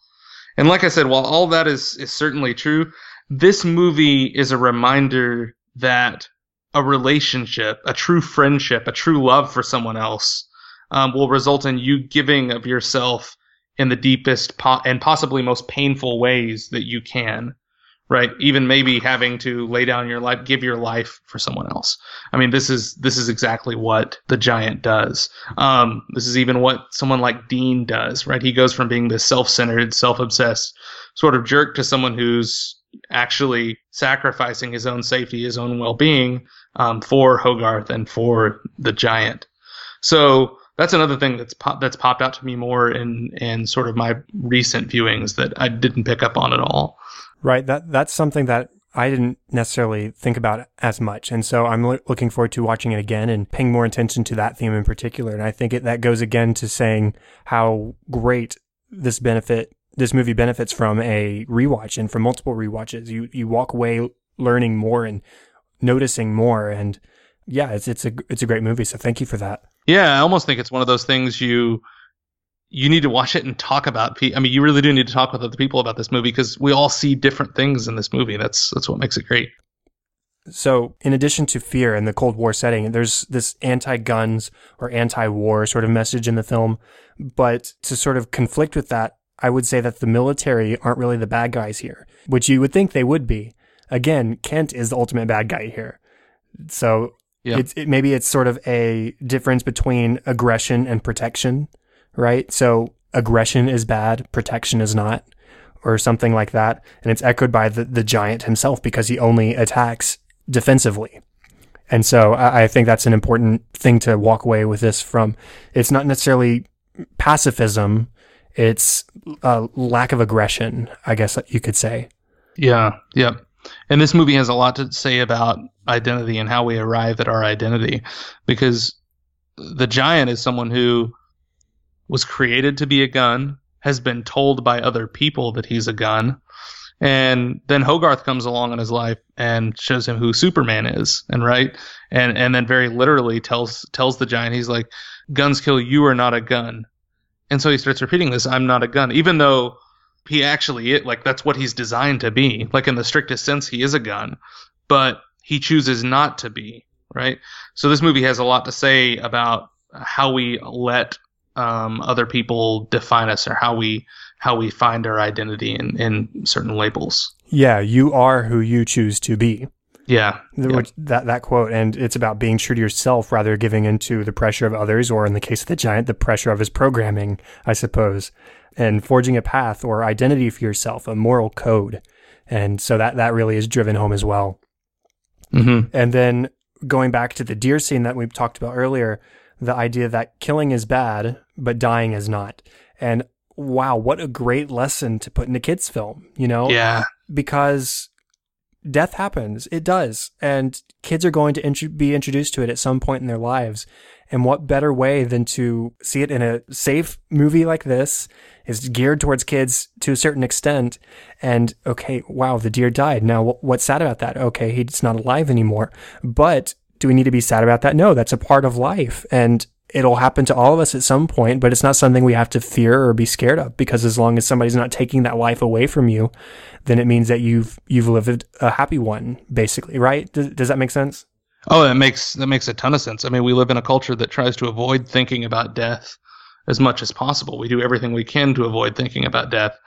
And like I said, while all that is, is certainly true, this movie is a reminder that a relationship, a true friendship, a true love for someone else um, will result in you giving of yourself in the deepest po- and possibly most painful ways that you can right? Even maybe having to lay down your life, give your life for someone else. I mean, this is this is exactly what the giant does. Um, this is even what someone like Dean does, right? He goes from being this self-centered, self-obsessed sort of jerk to someone who's actually sacrificing his own safety, his own well-being um, for Hogarth and for the giant. So that's another thing that's that's popped out to me more in in sort of my recent viewings that I didn't pick up on at all. Right. That that's something that I didn't necessarily think about as much. And so I'm lo- looking forward to watching it again and paying more attention to that theme in particular. And I think it, that goes again to saying how great this benefit, this movie benefits from a rewatch and from multiple rewatches. You, you walk away learning more and noticing more. And yeah, it's, it's a, it's a great movie. So thank you for that. Yeah. I almost think it's one of those things you, you need to watch it and talk about. I mean, you really do need to talk with other people about this movie because we all see different things in this movie. That's that's what makes it great. So, in addition to fear and the Cold War setting, there's this anti-guns or anti-war sort of message in the film. But to sort of conflict with that, I would say that the military aren't really the bad guys here, which you would think they would be. Again, Kent is the ultimate bad guy here. So, yep. it's, it, maybe it's sort of a difference between aggression and protection right? So aggression is bad, protection is not, or something like that. And it's echoed by the, the giant himself because he only attacks defensively. And so I, I think that's an important thing to walk away with this from. It's not necessarily pacifism. It's a lack of aggression, I guess you could say. Yeah. Yep. And this movie has a lot to say about identity and how we arrive at our identity because the giant is someone who was created to be a gun, has been told by other people that he's a gun, And then Hogarth comes along in his life and shows him who Superman is, and right, and and then very literally tells tells the giant, he's like, "Guns kill you are not a gun," and so he starts repeating this, "I'm not a gun," even though he actually it like that's what he's designed to be, like in the strictest sense, he is a gun, but he chooses not to be, right? So this movie has a lot to say about how we let um, other people define us or how we how we find our identity in, in certain labels. Yeah, you are who you choose to be. Yeah, Which, that that quote, and it's about being true to yourself rather than giving into the pressure of others, or in the case of the giant, the pressure of his programming, I suppose, and forging a path or identity for yourself, a moral code, and so that that really is driven home as well. Mm-hmm. And then going back to the deer scene that we talked about earlier, the idea that killing is bad, but dying is not, and wow, what a great lesson to put in a kids' film, you know? Yeah, Because death happens. It does. And kids are going to int- be introduced to it at some point in their lives. And what better way than to see it in a safe movie like this is geared towards kids to a certain extent. And okay, wow, the deer died. Now, what's sad about that? Okay, he's not alive anymore. But do we need to be sad about that? No, that's a part of life. And it'll happen to all of us at some point, but it's not something we have to fear or be scared of because as long as somebody's not taking that life away from you, then it means that you've you've lived a happy one, basically, right? Does, does that make sense? Oh, that makes that makes a ton of sense. I mean, we live in a culture that tries to avoid thinking about death as much as possible. We do everything we can to avoid thinking about death.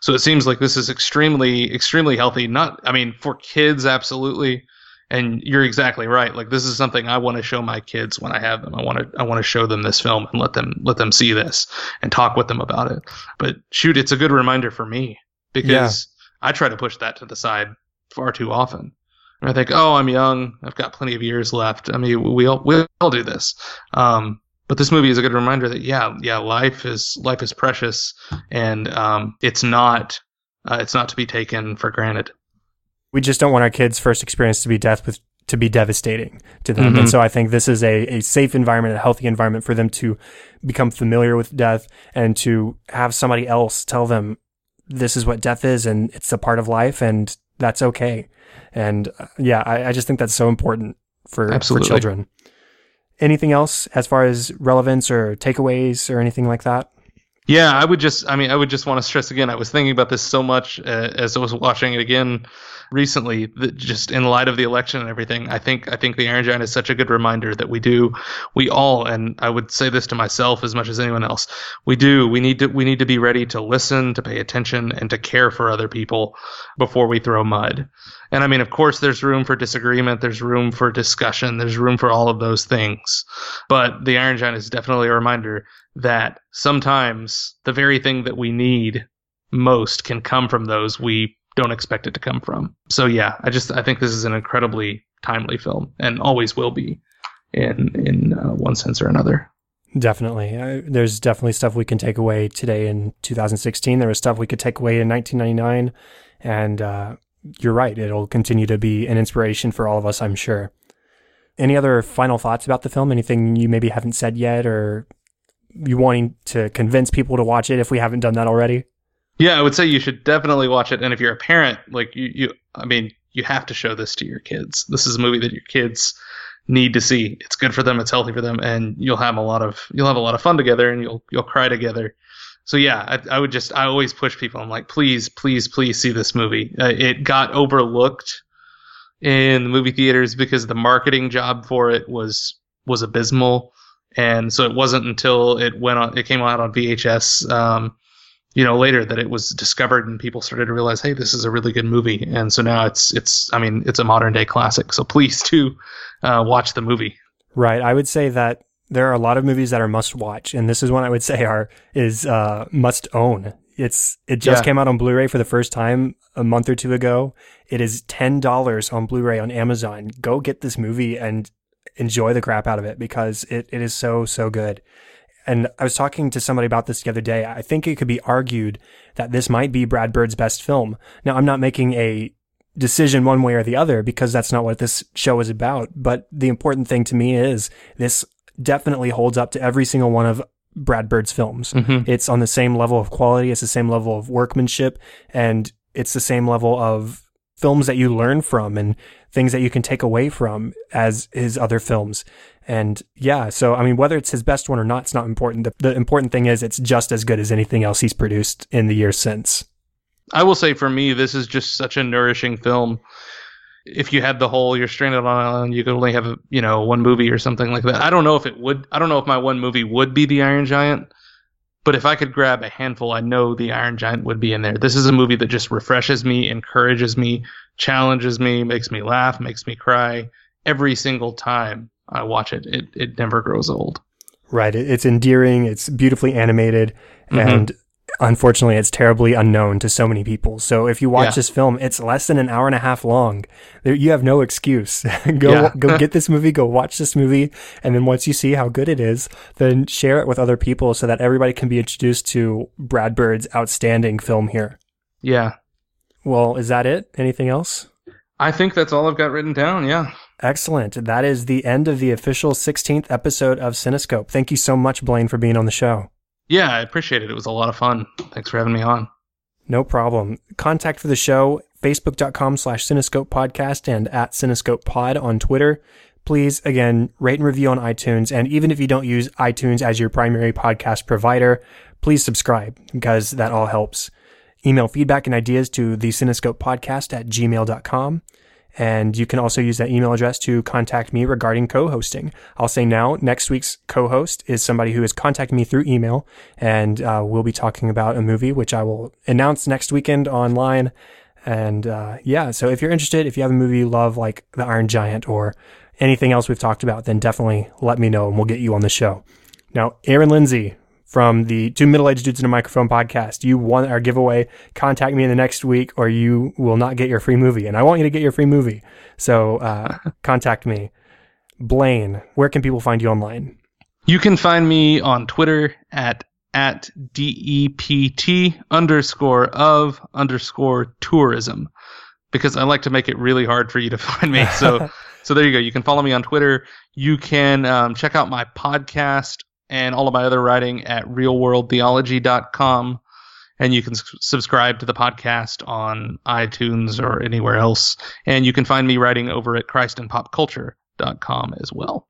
So it seems like this is extremely extremely healthy. Not I mean, for kids absolutely. And you're exactly right. Like this is something I want to show my kids when I have them. I want to I want to show them this film and let them let them see this and talk with them about it. But shoot, it's a good reminder for me because I try to push that to the side far too often. And I think, oh, I'm young. I've got plenty of years left. I mean, we all we all do this. Um, but this movie is a good reminder that yeah, yeah, life is life is precious, and um, it's not uh, it's not to be taken for granted. We just don't want our kids' first experience to be death with to be devastating to them. Mhm. And so I think this is a, a safe environment, a healthy environment for them to become familiar with death and to have somebody else tell them this is what death is and it's a part of life and that's okay. And uh, yeah, I, I just think that's so important for, for children. Anything else as far as relevance or takeaways or anything like that? Yeah, I would just, I mean, I would just want to stress again. I was thinking about this so much uh, as I was watching it again recently. That just in light of the election and everything, I think, I think the Iron Giant is such a good reminder that we do, we all, and I would say this to myself as much as anyone else, we do, we need to, we need to be ready to listen, to pay attention, and to care for other people before we throw mud. And I mean, of course, there's room for disagreement, there's room for discussion, there's room for all of those things. But the Iron Giant is definitely a reminder that sometimes the very thing that we need most can come from those we don't expect it to come from. So yeah, I just I think this is an incredibly timely film and always will be in in uh, one sense or another. Definitely. There's definitely stuff we can take away today in 2016. There was stuff we could take away in 1999. And uh, you're right. It'll continue to be an inspiration for all of us, I'm sure. Any other final thoughts about the film? Anything you maybe haven't said yet or you wanting to convince people to watch it if we haven't done that already? Yeah, I would say you should definitely watch it and if you're a parent, like you you I mean, you have to show this to your kids. This is a movie that your kids need to see. It's good for them, it's healthy for them and you'll have a lot of you'll have a lot of fun together and you'll you'll cry together. So yeah, I, I would just I always push people. I'm like, please, please, please see this movie. Uh, it got overlooked in the movie theaters because the marketing job for it was was abysmal, and so it wasn't until it went on it came out on VHS, um, you know, later that it was discovered and people started to realize, hey, this is a really good movie, and so now it's it's I mean it's a modern day classic. So please do uh, watch the movie. Right. I would say that there are a lot of movies that are must watch, and this is one I would [LAUGHS] say are is uh, must own. It's it just Yeah. came out on Blu-ray for the first time a month or two ago. It is ten dollars on Blu-ray on Amazon. Go get this movie and enjoy the crap out of it because it, it is so so good. And I was talking to somebody about this the other day. I think it could be argued that this might be Brad Bird's best film. Now I'm not making a decision one way or the other because that's not what this show is about. But the important thing to me is this definitely holds up to every single one of Brad Bird's films. Mhm. It's on the same level of quality. It's the same level of workmanship. And it's the same level of films that you learn from and things that you can take away from as his other films. And yeah, so I mean, whether it's his best one or not, it's not important. The, the important thing is it's just as good as anything else he's produced in the years since. I will say for me, this is just such a nourishing film. If you had the whole you're stranded on an island, you could only have you know one movie or something like that. I don't know if it would. I don't know if my one movie would be The Iron Giant. But if I could grab a handful, I know The Iron Giant would be in there. This is a movie that just refreshes me, encourages me, challenges me, makes me laugh, makes me cry every single time I watch it. It it never grows old. Right. It's endearing. It's beautifully animated, mm-hmm. and unfortunately, it's terribly unknown to so many people. So if you watch yeah. this film, it's less than an hour and a half long. You have no excuse. [LAUGHS] go yeah. go [LAUGHS] get this movie. Go watch this movie, and then once you see how good it is, then share it with other people so that everybody can be introduced to Brad Bird's outstanding film here. Yeah. Well, is that it? Anything else? I think that's all I've got written down. Yeah. Excellent. That is the end of the official 16th episode of Cinescope. Thank you so much, Blaine, for being on the show. Yeah, I appreciate it. It was a lot of fun. Thanks for having me on. No problem. Contact for the show, facebook.com slash cinescope podcast and at cinescope pod on Twitter. Please, again, rate and review on iTunes. And even if you don't use iTunes as your primary podcast provider, please subscribe because that all helps. Email feedback and ideas to the cinescope podcast at gmail.com. And you can also use that email address to contact me regarding co-hosting. I'll say now, next week's co-host is somebody who has contacted me through email and uh, we'll be talking about a movie, which I will announce next weekend online. And uh, yeah, so if you're interested, if you have a movie you love, like The Iron Giant or anything else we've talked about, then definitely let me know and we'll get you on the show. Now, Aaron Lindsay, from the Two Middle Aged Dudes in a Microphone podcast. You want our giveaway, contact me in the next week or you will not get your free movie. And I want you to get your free movie. So uh, [LAUGHS] contact me. Blaine, where can people find you online? You can find me on Twitter at at DEPT underscore of underscore tourism because I like to make it really hard for you to [LAUGHS] find me. So, [LAUGHS] so there you go. You can follow me on Twitter. You can um, check out my podcast and all of my other writing at reelworldtheology.com. And you can s- subscribe to the podcast on iTunes or anywhere else. And you can find me writing over at christandpopculture.com as well.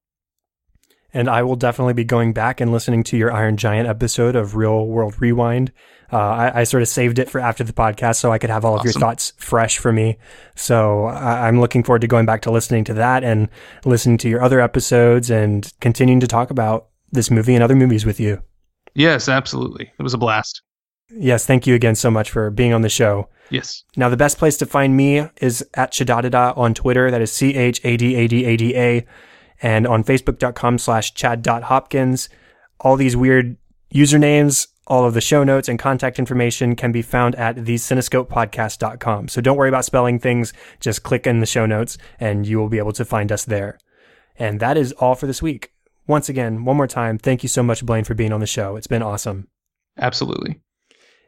And I will definitely be going back and listening to your Iron Giant episode of Reel World Rewind. Uh, I, I, sort of saved it for after the podcast so I could have all of your thoughts fresh for me. So I, I'm looking forward to going back to listening to that and listening to your other episodes and continuing to talk about this movie and other movies with you. Yes, absolutely. It was a blast. Yes, thank you again so much for being on the show. Yes. Now, the best place to find me is at Chadadada on Twitter. That is C H A D A D A D A. And on Facebook.com slash Chad.Hopkins. All these weird usernames, all of the show notes and contact information can be found at thecinescopepodcast.com. So don't worry about spelling things. Just click in the show notes and you will be able to find us there. And that is all for this week once again, one more time, thank you so much, Blaine, for being on the show. It's been awesome. Absolutely.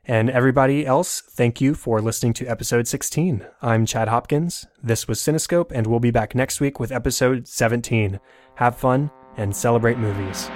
And everybody else, thank you for listening to episode 16. I'm Chad Hopkins. This was Cinescope, and we'll be back next week with episode 17. Have fun and celebrate movies.